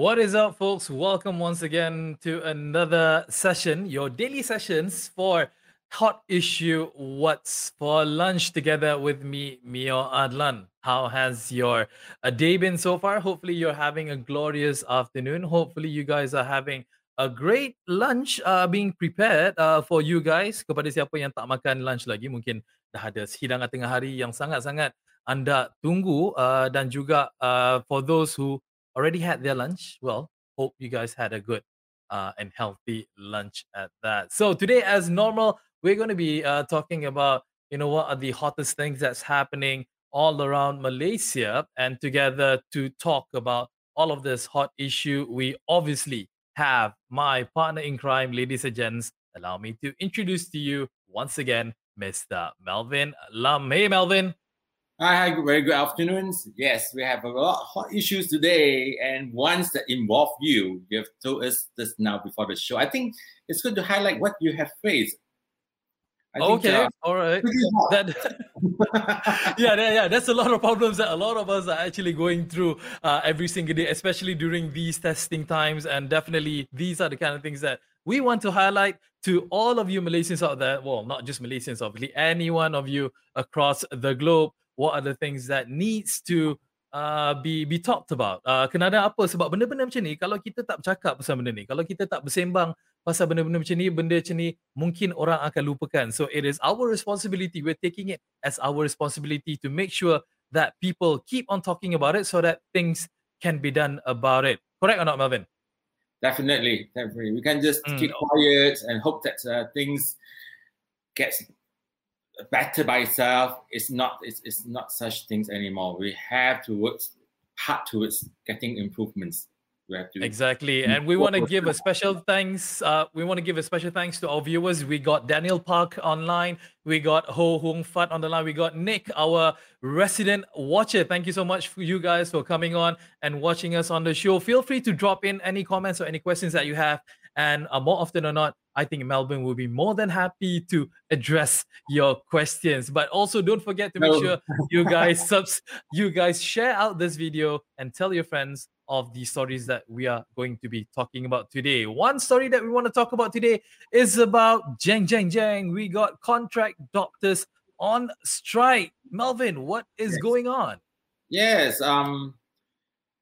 What is up, folks? Welcome once again to another session, your daily sessions for Hot Issue What's for Lunch together with me, Mio Adlan. How has your uh, day been so far? Hopefully, you're having a glorious afternoon. Hopefully, you guys are having a great lunch uh, being prepared uh, for you guys. Kepada siapa yang tak makan lunch lagi, mungkin dah ada hidangan tengah hari yang sangat-sangat anda tunggu uh, dan juga uh, for those who already had their lunch, well, hope you guys had a good uh, and healthy lunch at that. So today, as normal, we're going to be uh, talking about you know what are the hottest things that's happening all around Malaysia, and together to talk about all of this hot issue, we obviously have my partner in crime, ladies and gents. Allow me to introduce to you once again, Mr. Melvin Lam. Hey, Melvin. Hi, very good afternoons. Yes, we have a lot of hot issues today, and ones that involve you. You have told us this now before the show. I think it's good to highlight what you have faced. I okay, think, uh, all right. That, yeah, yeah, yeah. That's a lot of problems that a lot of us are actually going through uh, every single day, especially during these testing times. And definitely, these are the kind of things that we want to highlight to all of you Malaysians out there. Well, not just Malaysians, obviously, any one of you across the globe what are the things that needs to uh, be be talked about. Uh, kena apa sebab benda-benda macam ni kalau kita tak bercakap pasal benda ni, kalau kita tak bersembang pasal benda-benda macam ni, benda macam ni mungkin orang akan lupakan. So it is our responsibility. We're taking it as our responsibility to make sure that people keep on talking about it so that things can be done about it. Correct or not, Melvin? Definitely, definitely. We can just mm. keep quiet and hope that uh, things get better by itself it's not it's, it's not such things anymore. We have to work hard towards getting improvements. We have to exactly and we want to give a special thanks uh, we want to give a special thanks to our viewers. We got daniel park online we got ho hung fat on the line we got nick our resident watcher. Thank you so much for you guys for coming on and watching us on the show. Feel free to drop in any comments or any questions that you have and uh, more often or not, I think Melvin will be more than happy to address your questions. But also don't forget to make no. sure you guys subs you guys share out this video and tell your friends of the stories that we are going to be talking about today. One story that we want to talk about today is about Jeng Jeng Jeng. We got contract doctors on strike. Melvin, what is yes. going on? Yes. Um.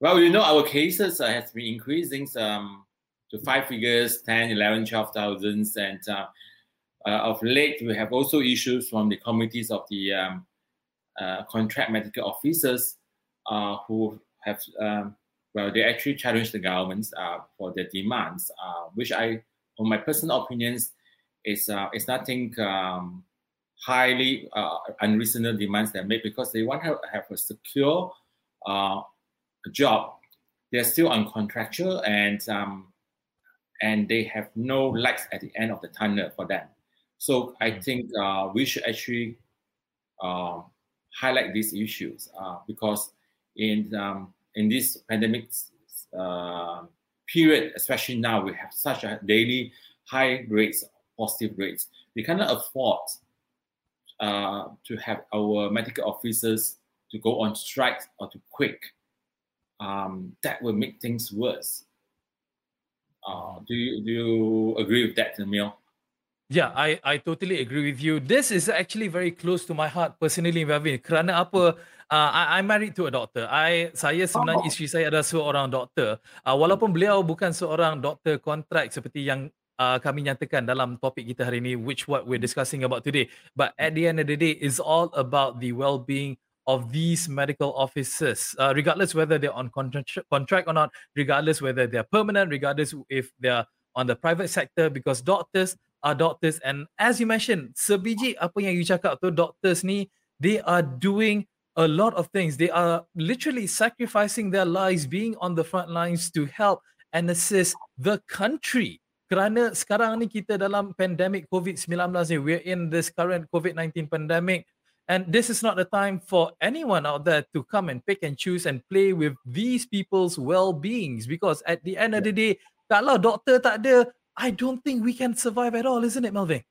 Well, you know, our cases uh, has been increasing. Um, to five figures 10 11 12,000 and uh, uh, of late we have also issues from the committees of the um, uh, contract medical officers uh, who have um, well they actually challenge the governments for their demands which i on my personal opinions is is nothing um, highly unreasonable demands they make because they want to have a secure job. They're still on contractual and um, and they have no lights at the end of the tunnel for them. So I mm. think uh, we should actually uh, highlight these issues uh, because in um, in this pandemic uh, period, especially now, we have such a daily high rates, positive rates. We cannot afford uh, to have our medical officers to go on strike or to quit. Um, that will make things worse. Uh, do you do you agree with that, Emil? Yeah, I I totally agree with you. This is actually very close to my heart personally, Melvin. Kerana apa? Uh, I, I'm married to a doctor. I saya sebenarnya oh. isteri saya adalah seorang doktor. Uh, walaupun beliau bukan seorang doktor kontrak seperti yang uh, kami nyatakan dalam topik kita hari ini, which what we're discussing about today. But at the end of the day, it's all about the well-being of these medical officers, uh, regardless whether they're on contract, contract or not, regardless whether they're permanent, regardless if they're on the private sector, because doctors are doctors. And as you mentioned, sebiji apa yang you cakap tu, doctors ni, they are doing a lot of things. They are literally sacrificing their lives, being on the front lines to help and assist the country. kerana sekarang ni kita dalam pandemic COVID-19 ni we're in this current COVID-19 pandemic and this is not the time for anyone out there to come and pick and choose and play with these people's well-beings. Because at the end of the day kalau doktor tak ada I don't think we can survive at all isn't it Melvin?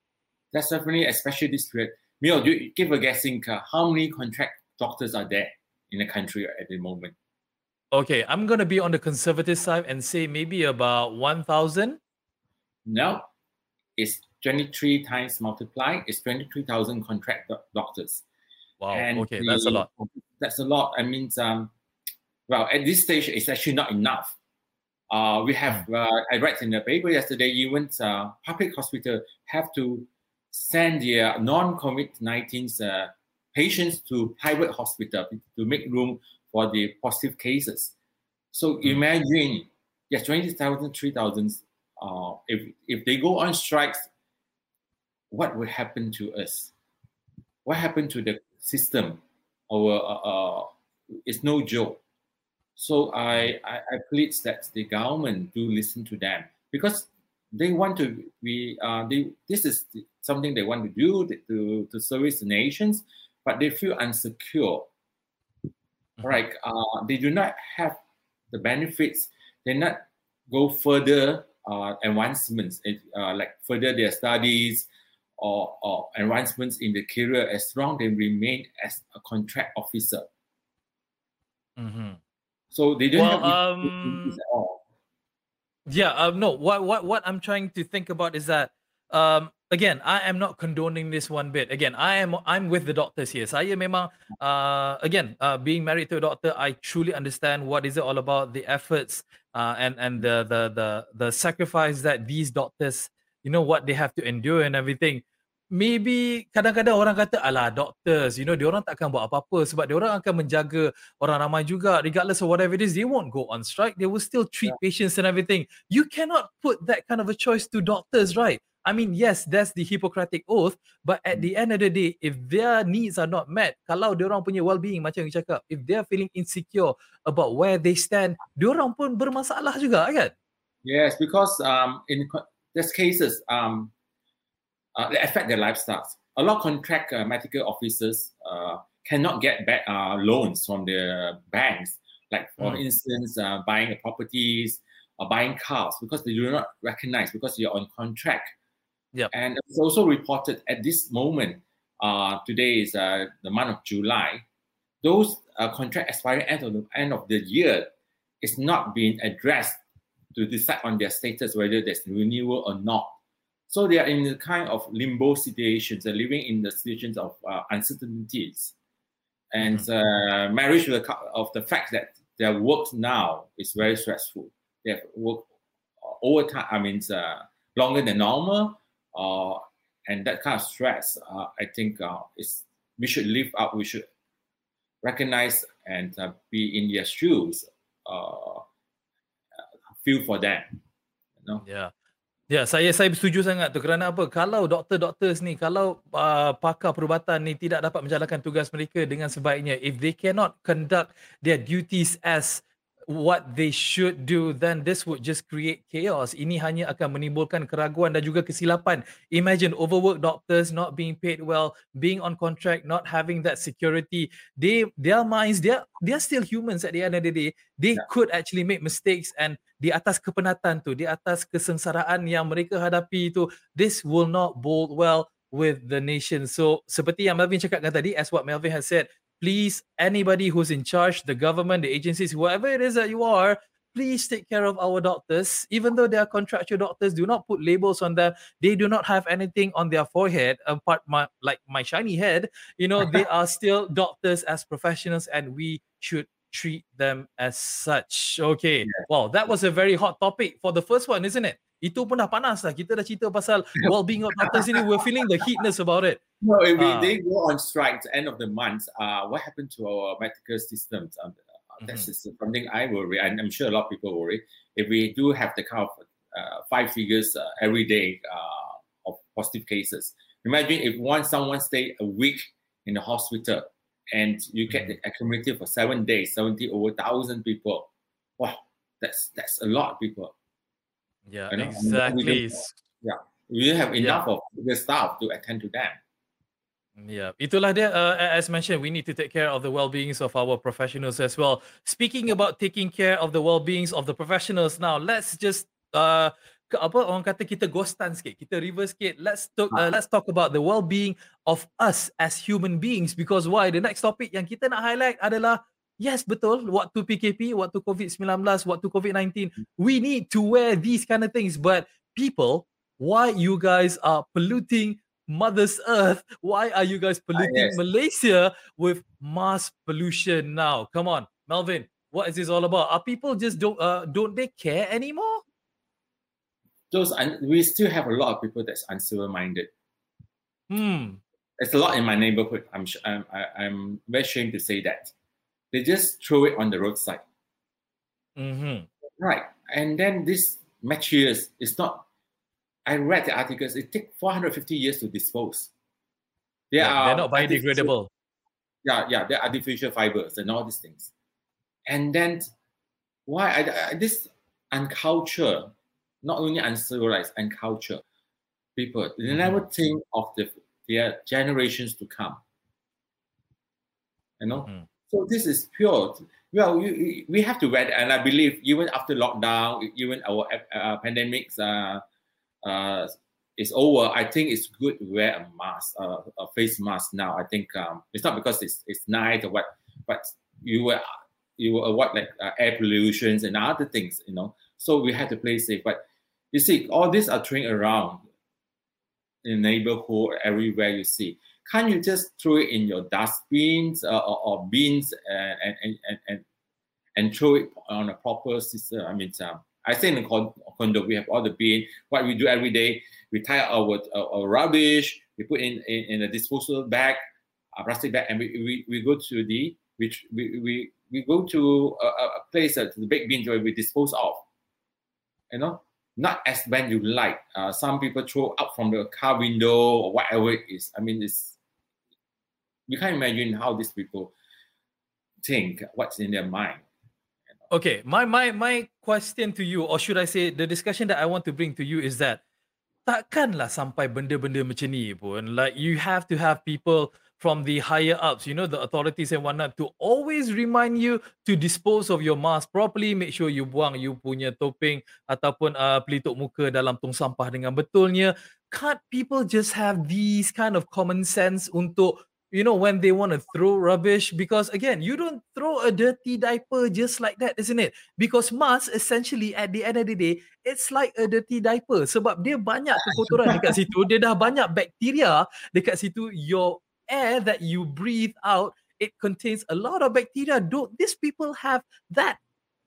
That's definitely especially this period. Mio, do you give a guessing uh, how many contract doctors are there in the country at the moment? Okay, I'm going to be on the conservative side and say maybe about 1,000. No, it's 23 times multiplied. is 23,000 contract do- doctors. Wow, And okay, that's a lot. That's a lot. I mean, um, well, at this stage, it's actually not enough. Uh, we have, uh, I read in the paper yesterday, even uh, public hospital have to send their non-COVID-19 uh, patients to private hospital to make room for the positive cases. So Mm. imagine, yes, 20,000, 3,000, uh, if, if they go on strikes, what will happen to us? What happened to the system? Our, uh, uh, it's no joke. So I, I, I plead that the government do listen to them because they want to be, uh, they, this is something they want to do to, to service the nations, but they feel insecure right? Uh, they do not have the benefits. They not go further uh, advancements, uh, like further their studies or, or advancements in the career as long they remain as a contract officer. Mhm. So they don't Well, have um, at all. Yeah, um, no. What what what I'm trying to think about is that um, again, I am not condoning this one bit. Again, I am I'm with the doctors here. Saya memang uh, again uh, being married to a doctor, I truly understand what is it all about, the efforts uh, and and the the the the sacrifice that these doctors, you know, what they have to endure and everything. Maybe kadang-kadang orang kata alah doctors, you know, diorang tak akan buat apa-apa sebab diorang akan menjaga orang ramai juga regardless of whatever it is, they won't go on strike. They will still treat patients and everything. You cannot put that kind of a choice to doctors, right? I mean, yes, that's the Hippocratic oath, but at the end of the day, if their needs are not met, kalau diorang punya well-being macam you cakap, if they're feeling insecure about where they stand, diorang pun bermasalah juga kan? Yes, because um, in there's cases um, uh, that affect their lifestyles. A lot of contract uh, medical officers uh, cannot get back uh, loans from their banks, like for Mm. instance, uh, buying properties or buying cars, because they do not recognize because you're on contract. Yep. And it's also reported at this moment. Uh, today is uh, the month of July. Those uh, contract expiring end of the end of the year is not being addressed to decide on their status whether there's renewal or not. So they are in the kind of limbo situations, they're living in the situations of uh, uncertainties. And uh, marriage with the, of the fact that their work now is very stressful. They have work overtime, I mean, uh, longer than normal, uh, and that kind of stress, uh, I think uh, is we should live up, we should recognize and uh, be in their shoes, uh, feel for them. You know? Ya. Ya, saya saya setuju sangat tu kerana apa? Kalau doktor-doktor ni, kalau uh, pakar perubatan ni tidak dapat menjalankan tugas mereka dengan sebaiknya, if they cannot conduct their duties as what they should do, then this would just create chaos. Ini hanya akan menimbulkan keraguan dan juga kesilapan. Imagine overworked doctors not being paid well, being on contract, not having that security. They, their minds, they're they're still humans at the end of the day. They Yeah. could actually make mistakes and di atas kepenatan tu, di atas kesengsaraan yang mereka hadapi itu, this will not bode well with the nation. So seperti yang Melvin cakapkan tadi, as what Melvin has said, please anybody who's in charge, the government, the agencies, whoever it is that you are, please take care of our doctors. Even though they are contractual doctors, do not put labels on them. They do not have anything on their forehead apart my like my shiny head. You know, they are still doctors as professionals, and we should treat them as such. Okay. Wow, that was a very hot topic for the first one, isn't it? Itu pun dah panas lah. Kita dah cerita pasal well-being of doctors ini. We're feeling the heatness about it. No, if we, Ah. they go on strike at the end of the month, uh, what happened to our medical systems? Um, uh, That's Mhm. just something I worry, and I'm sure a lot of people worry. If we do have the kind of uh, five figures uh, every day uh, of positive cases, imagine if one someone stay a week in the hospital and you get Mhm. accumulated for seven days, seventy over thousand people. Wow, that's that's a lot of people. Yeah, You know, and exactly. don't- We have enough of the staff to attend to them. Yeah, itulah dia. Uh, as mentioned, we need to take care of the well-beings of our professionals as well. Speaking about taking care of the well-beings of the professionals, now let's just uh, ke- apa orang kata kita ghostan sikit, kita reverse sikit. Let's talk. Uh, let's talk about the well-being of us as human beings. Because why? The next topic yang kita nak highlight adalah yes betul. Waktu PKP, waktu COVID-19, waktu COVID-19, we need to wear these kind of things. But people, why you guys are polluting Mother's Earth. Why are you guys polluting yes. Malaysia with mass pollution now? Come on, Melvin. What is this all about? Are people just don't uh, don't they care anymore? Those un- we still have a lot of people that's uncivil-minded. Hmm. There's a lot in my neighborhood. I'm sh- I'm I- I'm very ashamed to say that. They just throw it on the roadside. Mm-hmm. Right. And then this materials is not I read the articles, it takes 450 years to dispose. They Yeah, are they're not biodegradable. Yeah, yeah, they're artificial fibers and all these things. And then why I, I, this unculture, not only uncivilized, unculture people, they never think of the their generations to come. You know? Mhm. So this is pure. Well, you- we have to wear, and I believe even after lockdown, even our uh, pandemics uh, uh, is over, I think it's good to wear a mask, uh, a face mask now. I think um, it's not because it's it's nice or what, but you will you will avoid like uh, air pollutions and other things, you know. So we have to play safe. But you see, all these are throwing around in the neighborhood, everywhere you see. Can't you just throw it in your dustbins uh, or, or bins and, and, and, and, and, throw it on a proper system? I mean, I say in the con- condo, we have all the bin. What we do every day, we tie our, our, our rubbish, we put in, in, in a disposal bag, a plastic bag, and we, we, we go to the, we, we, we, we go to a, a place, uh, the big bin where we dispose of. You know, not as when you like. Uh, some people throw up from the car window or whatever it is. I mean, it's you can't imagine how these people think, what's in their mind. Okay, my my my question to you, or should I say, the discussion that I want to bring to you is that takkanlah sampai benda-benda macam ni pun. Like you have to have people from the higher ups, you know, the authorities and whatnot, to always remind you to dispose of your mask properly. Make sure you buang you punya topeng ataupun uh, pelitup muka dalam tong sampah dengan betulnya. Can't people just have these kind of common sense untuk you know when they want to throw rubbish because again you don't throw a dirty diaper just like that isn't it? Because mask essentially at the end of the day it's like a dirty diaper. Sebab dia banyak kekotoran dekat situ dia dah banyak bakteria dekat situ your air that you breathe out it contains a lot of bacteria. Don't these people have that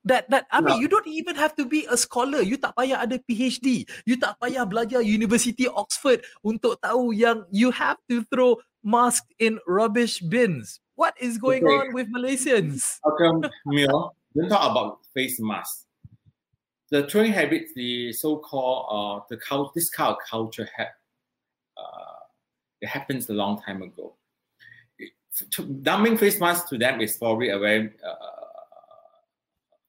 that that I mean No. you don't even have to be a scholar. You tak payah ada PhD you tak payah belajar University Oxford untuk tahu yang you have to throw mask in rubbish bins what is going Okay. on with Malaysians come, Mio, don't talk about face mask. The throwing habits, the so-called, uh, the cult, this kind of culture, ha- uh, it happens a long time ago. It- to- dumping face masks to them is probably a very uh,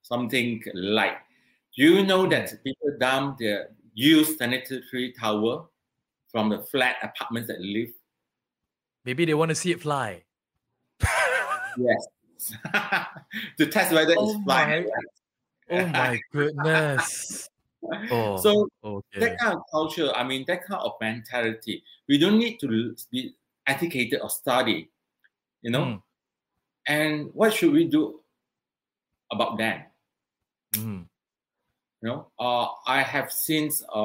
something light. Do you know that people dump their used sanitary towel from the flat apartments that live? Maybe they want to see it fly Yes. to test whether Oh it's flying. oh my goodness oh So okay that kind of culture, I mean, that kind of mentality, we don't need to be educated or study, you know. Mm. And what should we do about them? Mm. You know, uh, I have seen uh,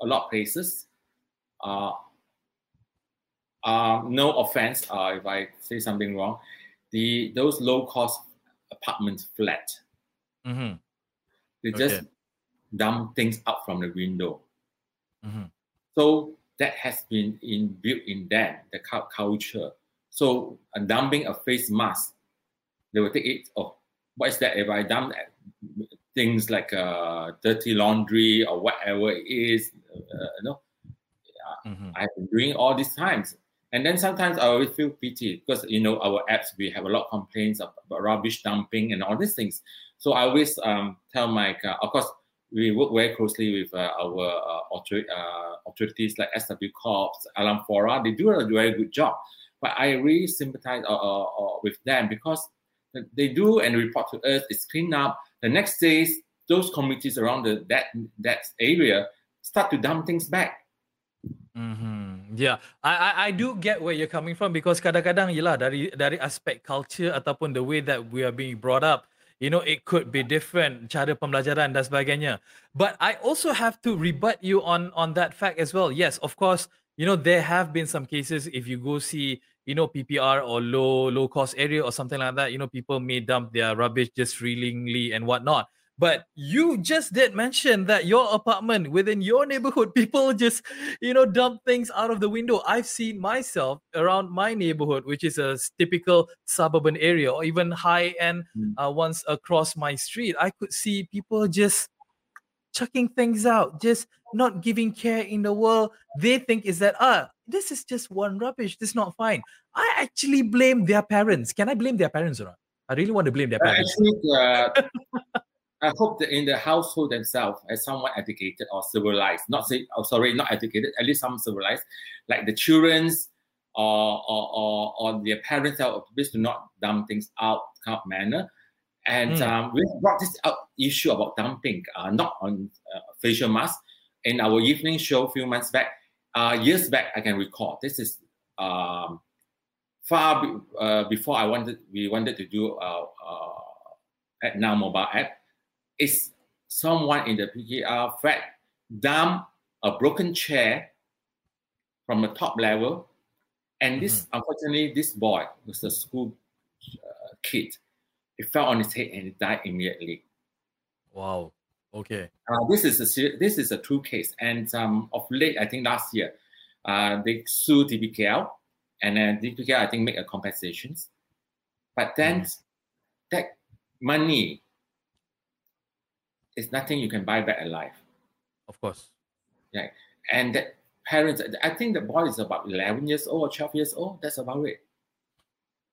a lot of places. Uh, uh, no offense, uh, if I say something wrong. The those low cost apartment flat, Mhm. they Okay. just dump things out from the window. Mhm. So that has been inbuilt in them, the cul- culture. So uh, dumping a face mask, they will take it. Oh, what is that? If I dump uh, things like uh, dirty laundry or whatever it is, uh, you know, Mhm. I've been doing all these times. And then sometimes I always feel pity because you know our apps we have a lot of complaints about rubbish dumping and all these things. So I always um, tell my uh, of course we work very closely with uh, our uh, author- uh, authorities like SW Corps, Alam Flora. They do a very good job. But I really sympathize uh, uh, with them because they do and report to us. It's clean up. The next days, those communities around the, that that area start to dump things back. Mm-hmm. Yeah, I, I I do get where you're coming from because kadang-kadang yelah dari dari aspek culture ataupun the way that we are being brought up, you know, it could be different cara pembelajaran dan sebagainya. But I also have to rebut you on on that fact as well. Yes, of course, you know there have been some cases if you go see you know PPR or low low cost area or something like that, you know people may dump their rubbish just freely and whatnot. But you just did mention that your apartment within your neighborhood, people just, you know, dump things out of the window. I've seen myself around my neighborhood, which is a typical suburban area or even high end mm. uh, ones across my street. I could see people just chucking things out, just not giving care in the world. They think is that, ah, this is just one rubbish. This is not fine. I actually blame their parents. Can I blame their parents or not? I really want to blame their parents. uh, I hope that in the household themselves as somewhat educated or civilized, not say, oh, sorry, not educated, at least some civilized, like the children's or, or, or, or their parents are please to not dump things out kind of manner. And mm. um, we brought this up issue about dumping, uh, not on uh, facial mask, in our evening show a few months back. Uh, years back, I can recall. This is um, far be, uh, before I wanted. We wanted to do uh, uh, Act Now mobile app is someone in the PPR flat dump a broken chair from the top level. And this, mm-hmm. unfortunately, this boy was a school uh, kid. He fell on his head and he died immediately. Wow. Okay. Uh, this is a this is a true case, and um, of late, I think last year, uh, they sued DBKL, and then DBKL I think make a compensations, but then mm. that money it's nothing you can buy back alive. Of course. Yeah. And that parents, I think the boy is about 11 years old or 12 years old. That's about it.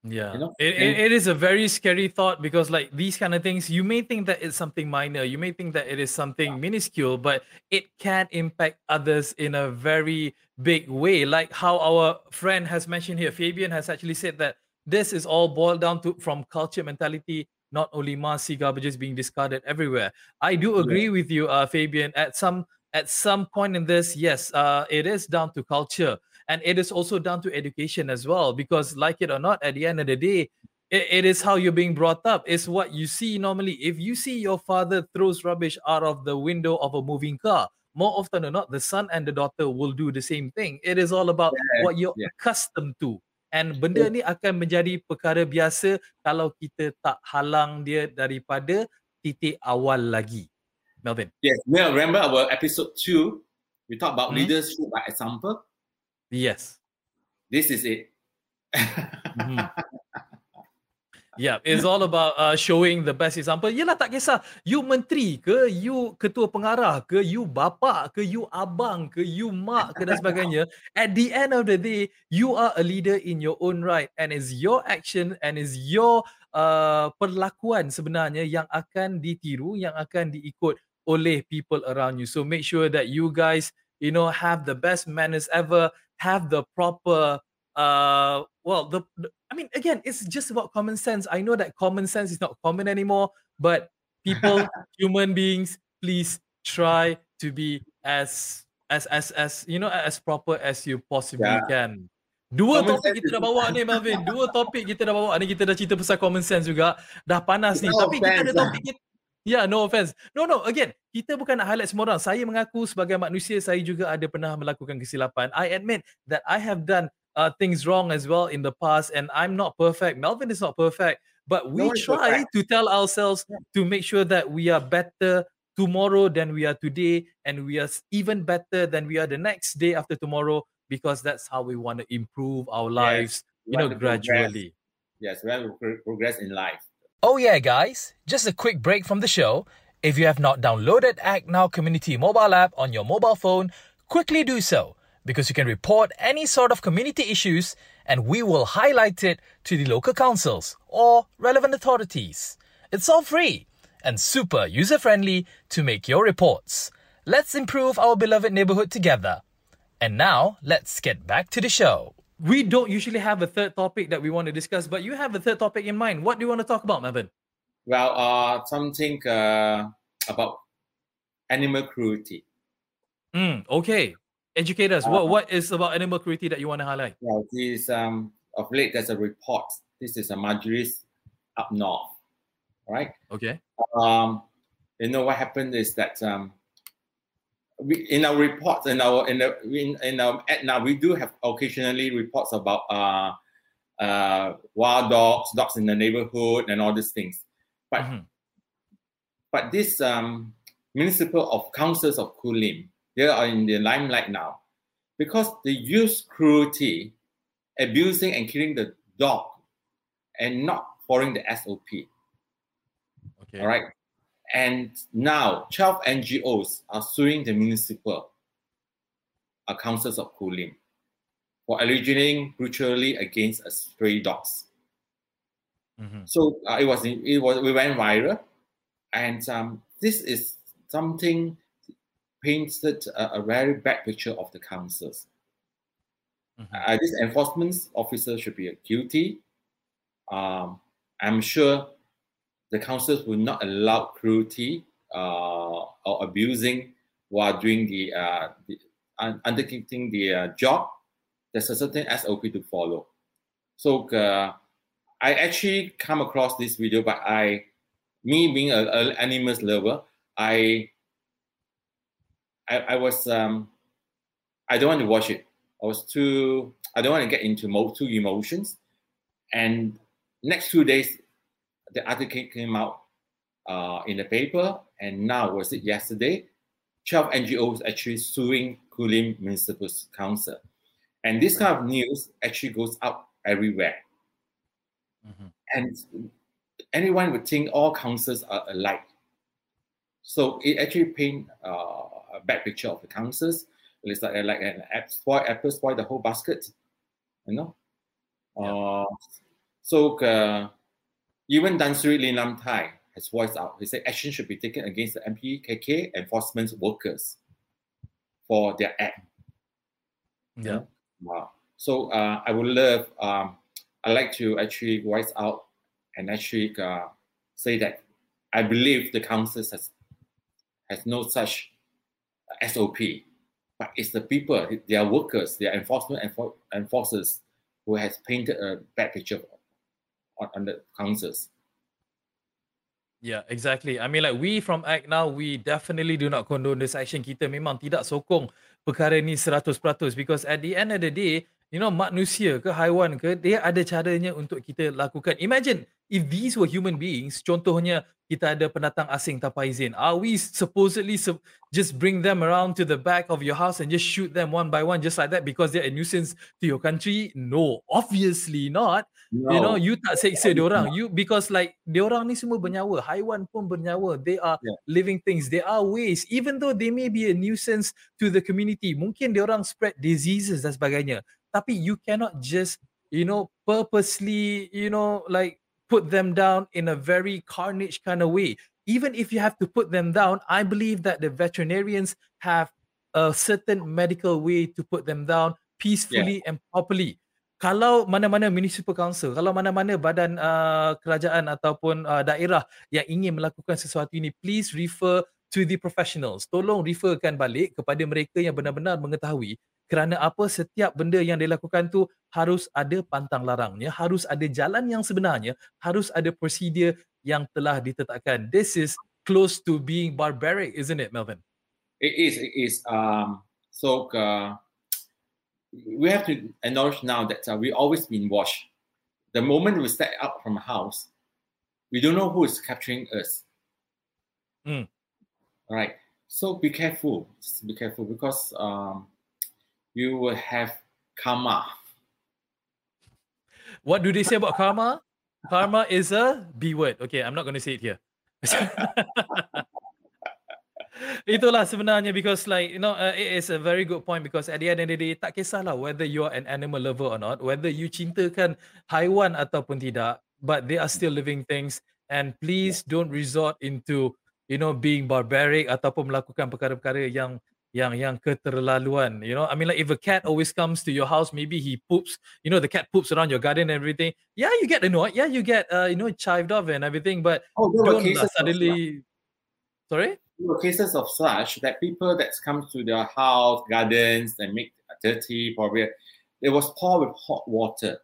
Yeah. You know? it, it, it is a very scary thought because, like, these kind of things, you may think that it's something minor, you may think that it is something minuscule, but it can impact others in a very big way. Like how our friend has mentioned here, Fabian has actually said that this is all boiled down to from culture mentality not only mass sea garbages being discarded everywhere. I do agree yeah. with you, uh, Fabian. At some at some point in this, yes, uh, it is down to culture, and it is also down to education as well. Because, like it or not, at the end of the day, it, it is how you're being brought up. It's what you see normally. If you see your father throws rubbish out of the window of a moving car, more often than not, the son and the daughter will do the same thing. It is all about yeah, what you're yeah. accustomed to. And benda ni akan menjadi perkara biasa kalau kita tak halang dia daripada titik awal lagi. Melvin. Yes, well, remember our episode two, we talk about hmm? leadership by example. Yes. This is it. mm-hmm. Yeah, it's all about uh, showing the best example. Yelah tak kisah you menteri ke, you ketua pengarah ke, you bapa ke, you abang ke, you mak ke dan sebagainya. At the end of the day, you are a leader in your own right and it's your action and it's your uh, perlakuan sebenarnya yang akan ditiru, yang akan diikut oleh people around you. So make sure that you guys, you know, have the best manners ever, have the proper uh well the, the, i mean again it's just about common sense i know that common sense is not common anymore but people human beings please try to be as as as as you know as proper as you possibly yeah. can Dua common topik kita dah bawa ni Melvin. Dua topik kita dah bawa ni kita dah cerita pasal common sense juga. Dah panas ni. No Tapi kita ada topik kita Yeah, no offense. No, no. Again, kita bukan nak highlight semua orang. Saya mengaku sebagai manusia, saya juga ada pernah melakukan kesilapan. I admit that I have done uh, things wrong as well in the past, and I'm not perfect. Melvin is not perfect, but we no try to tell ourselves yeah. to make sure that we are better tomorrow than we are today, and we are even better than we are the next day after tomorrow, because that's how we want to improve our lives, yes, you know, gradually. Progress. Yes, we have to progress in life. Oh, yeah, guys, just a quick break from the show. If you have not downloaded Act Now Community mobile app on your mobile phone, quickly do so because you can report any sort of community issues and we will highlight it to the local councils or relevant authorities. It's all free and super user friendly to make your reports. Let's improve our beloved neighborhood together. And now, let's get back to the show. We don't usually have a third topic that we want to discuss, but you have a third topic in mind. What do you want to talk about, Melvin? Well, uh, something uh, about animal cruelty. Mm, okay. Educate us. Uh, what what is about animal cruelty that you want to highlight? Well, this um of late there's a report. This is a Marjorie's up north, right? Okay. Um, you know what happened is that um, we in our reports in our in the in, in our now we do have occasionally reports about uh uh wild dogs, dogs in the neighborhood, and all these things. But mm-hmm. but this um, municipal of councils of Kulim, they are in the limelight now because they use cruelty, abusing and killing the dog, and not following the SOP. Okay. All right. And now 12 NGOs are suing the municipal uh, councils of Kulim for originating brutally against stray dogs. Mm-hmm. So uh, it was it was we went viral, and um, this is something painted a, a, very bad picture of the councils. Mm-hmm. Uh, this enforcement officer should be guilty. Um, I'm sure the councils will not allow cruelty uh, or abusing while doing the, uh, the undertaking the uh, job. There's a certain SOP to follow. So uh, I actually come across this video, but I, me being an animals lover, I, I, I was, um, I don't want to watch it. I was too, I don't want to get into mo- two emotions. And next two days, the article came out uh, in the paper, and now was it yesterday? 12 NGOs actually suing Kulim Municipal Council. And this kind of news actually goes out everywhere. Mm-hmm. And anyone would think all councils are alike. So it actually paint uh, a bad picture of the councils. It's like, like an app spoil, apple spoil the whole basket, you know. Yeah. Uh, so uh, even Tan Sri Lee Lam Thai has voiced out. He said action should be taken against the MPKK enforcement workers for their act. Yeah. Wow. So uh, I would love um, I like to actually voice out and actually uh, say that I believe the council has has no such SOP, but it's the people, their workers, their enforcement enfor- enforcers who has painted a bad picture on, on the councils. Yeah, exactly. I mean, like we from Act Now, we definitely do not condone this action. Kita memang tidak sokong perkara ni 100% because at the end of the day, you know manusia ke haiwan ke dia ada caranya untuk kita lakukan imagine if these were human beings contohnya kita ada pendatang asing tanpa izin are we supposedly su- just bring them around to the back of your house and just shoot them one by one just like that because they're a nuisance to your country? No obviously not. No. you know you tak seksa dia orang you because like dia orang ni semua bernyawa. Haiwan pun bernyawa. They are yeah. living things. There are ways. Even though they may be a nuisance to the community mungkin dia orang spread diseases dan sebagainya. Tapi you cannot just you know purposely you know like put them down in a very carnage kind of way. Even if you have to put them down i believe that the veterinarians have a certain medical way to put them down peacefully yeah. and properly. Kalau mana-mana municipal council kalau mana-mana badan uh, kerajaan ataupun uh, daerah yang ingin melakukan sesuatu ini please refer to the professionals. Tolong referkan balik kepada mereka yang benar-benar mengetahui kerana apa setiap benda yang dilakukan tu harus ada pantang larangnya harus ada jalan yang sebenarnya harus ada prosedur yang telah ditetapkan. This is close to being barbaric isn't it melvin? It is it is. Um so uh, we have to acknowledge now that uh, we always been watched the moment we step out from a house we don't know who is capturing us. Mm. all right. So be careful. Just be careful because um you will have karma. What do they say about karma? Karma is a B word. Okay, I'm not going to say it here. Itulah sebenarnya because like you know uh, it is a very good point because at the end of the day tak kisahlah whether you are an animal lover or not whether you cintakan haiwan ataupun tidak but they are still living things and please don't resort into you know being barbaric ataupun melakukan perkara-perkara yang yang yang keterlaluan you know? I mean like if a cat always comes to your house maybe he poops you know the cat poops around your garden and everything yeah you get annoyed yeah you get uh, you know chived off and everything but oh, don't uh, suddenly sorry? There were cases of such that people that come to their house gardens and make dirty probably it was poured with hot water.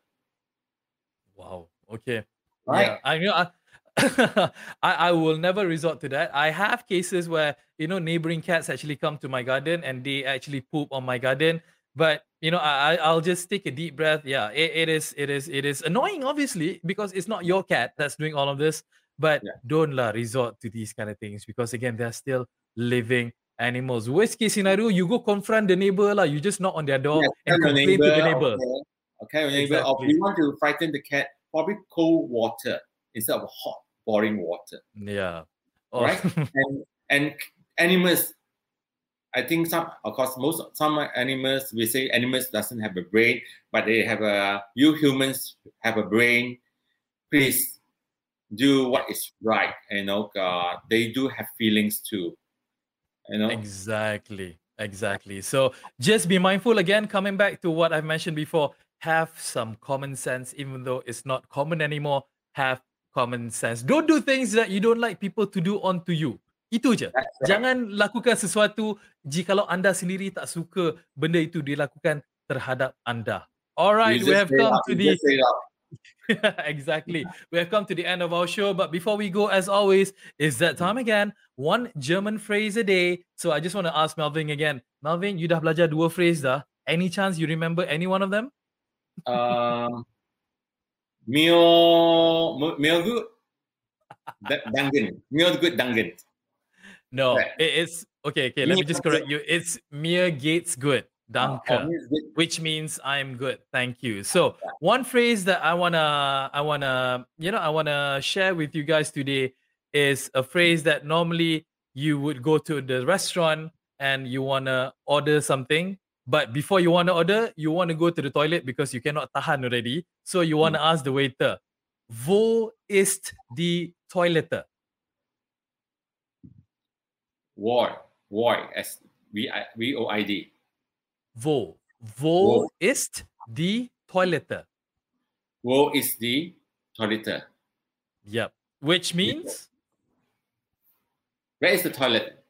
Wow okay. Right? Yeah. i mean, I, I, I will never resort to that. I have cases where you know neighboring cats actually come to my garden and they actually poop on my garden. But you know, I I'll just take a deep breath. Yeah, it, it is it is it is annoying, obviously, because it's not your cat that's doing all of this. But yeah. don't la resort to these kind of things because again, they're still living animals. Worst case scenario, you go confront the neighbor, la, you just knock on their door yeah, and complain neighbor, to the neighbor. Okay, okay neighbor. Exactly. Or if you want to frighten the cat, probably cold water instead of hot pouring water. Yeah. Oh. Right. and and animals, I think some of course most some animals we say animals doesn't have a brain, but they have a you humans have a brain. Please do what is right. You know, God, they do have feelings too. You know. Exactly. Exactly. So just be mindful again, coming back to what I've mentioned before, have some common sense, even though it's not common anymore. Have common sense. Don't do things that you don't like people to do onto you. Itu je. Right. Jangan lakukan sesuatu jika anda sendiri tak suka benda itu dilakukan terhadap anda. Alright, we have come to the exactly. We have come to the end of our show, but before we go, as always, is that time again. One German phrase a day. So I just want to ask Melvin again. Melvin, you dah belajar dua phrase dah. Any chance you remember any one of them? Um, Mio Mio good Dungan. Mio good Dungan. No, right. it's okay. Okay, let me just correct you. It's Mia Gates good. Ah, Danke, oh, which means I'm good. Thank you. So one phrase that I wanna, I wanna, you know, I wanna share with you guys today is a phrase that normally you would go to the restaurant and you wanna order something but before you want to order, you want to go to the toilet because you cannot tahan already. So you want to mm. ask the waiter, Wo ist die Toilette? Void. Void. S V I V O I D. Wo. Wo ist die Toilette? Wo ist die Toilette? Yep. Which means? Where is the toilet?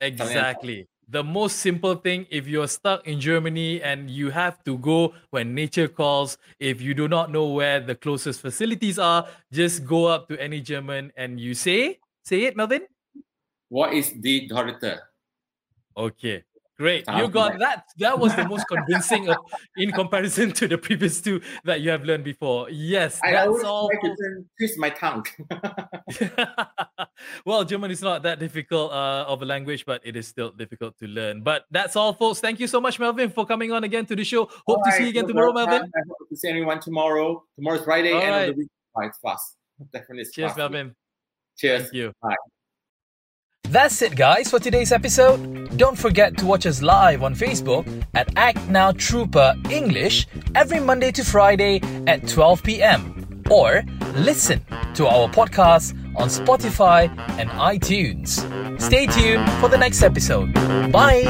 Exactly the most simple thing if you're stuck in Germany and you have to go when nature calls, if you do not know where the closest facilities are, just go up to any German and you say, say it, Melvin. What is the Dorita? Okay. Great. you got that. That was the most convincing of, in comparison to the previous two that you have learned before. Yes, I that's all. I twist my tongue. well, German is not that difficult uh, of a language, but it is still difficult to learn. But that's all, folks. Thank you so much, Melvin, for coming on again to the show. Hope all to right, see you again tomorrow, Melvin. I hope to see everyone tomorrow. Tomorrow's Friday, all end right. of the week. Oh, it's fast. Definitely. Cheers, Melvin. Cheers. Thank you. Bye. That's it, guys, for today's episode. Don't forget to watch us live on Facebook at Act Now Trooper English every Monday to Friday at 12 p.m. Or listen to our podcast on Spotify and iTunes. Stay tuned for the next episode. Bye!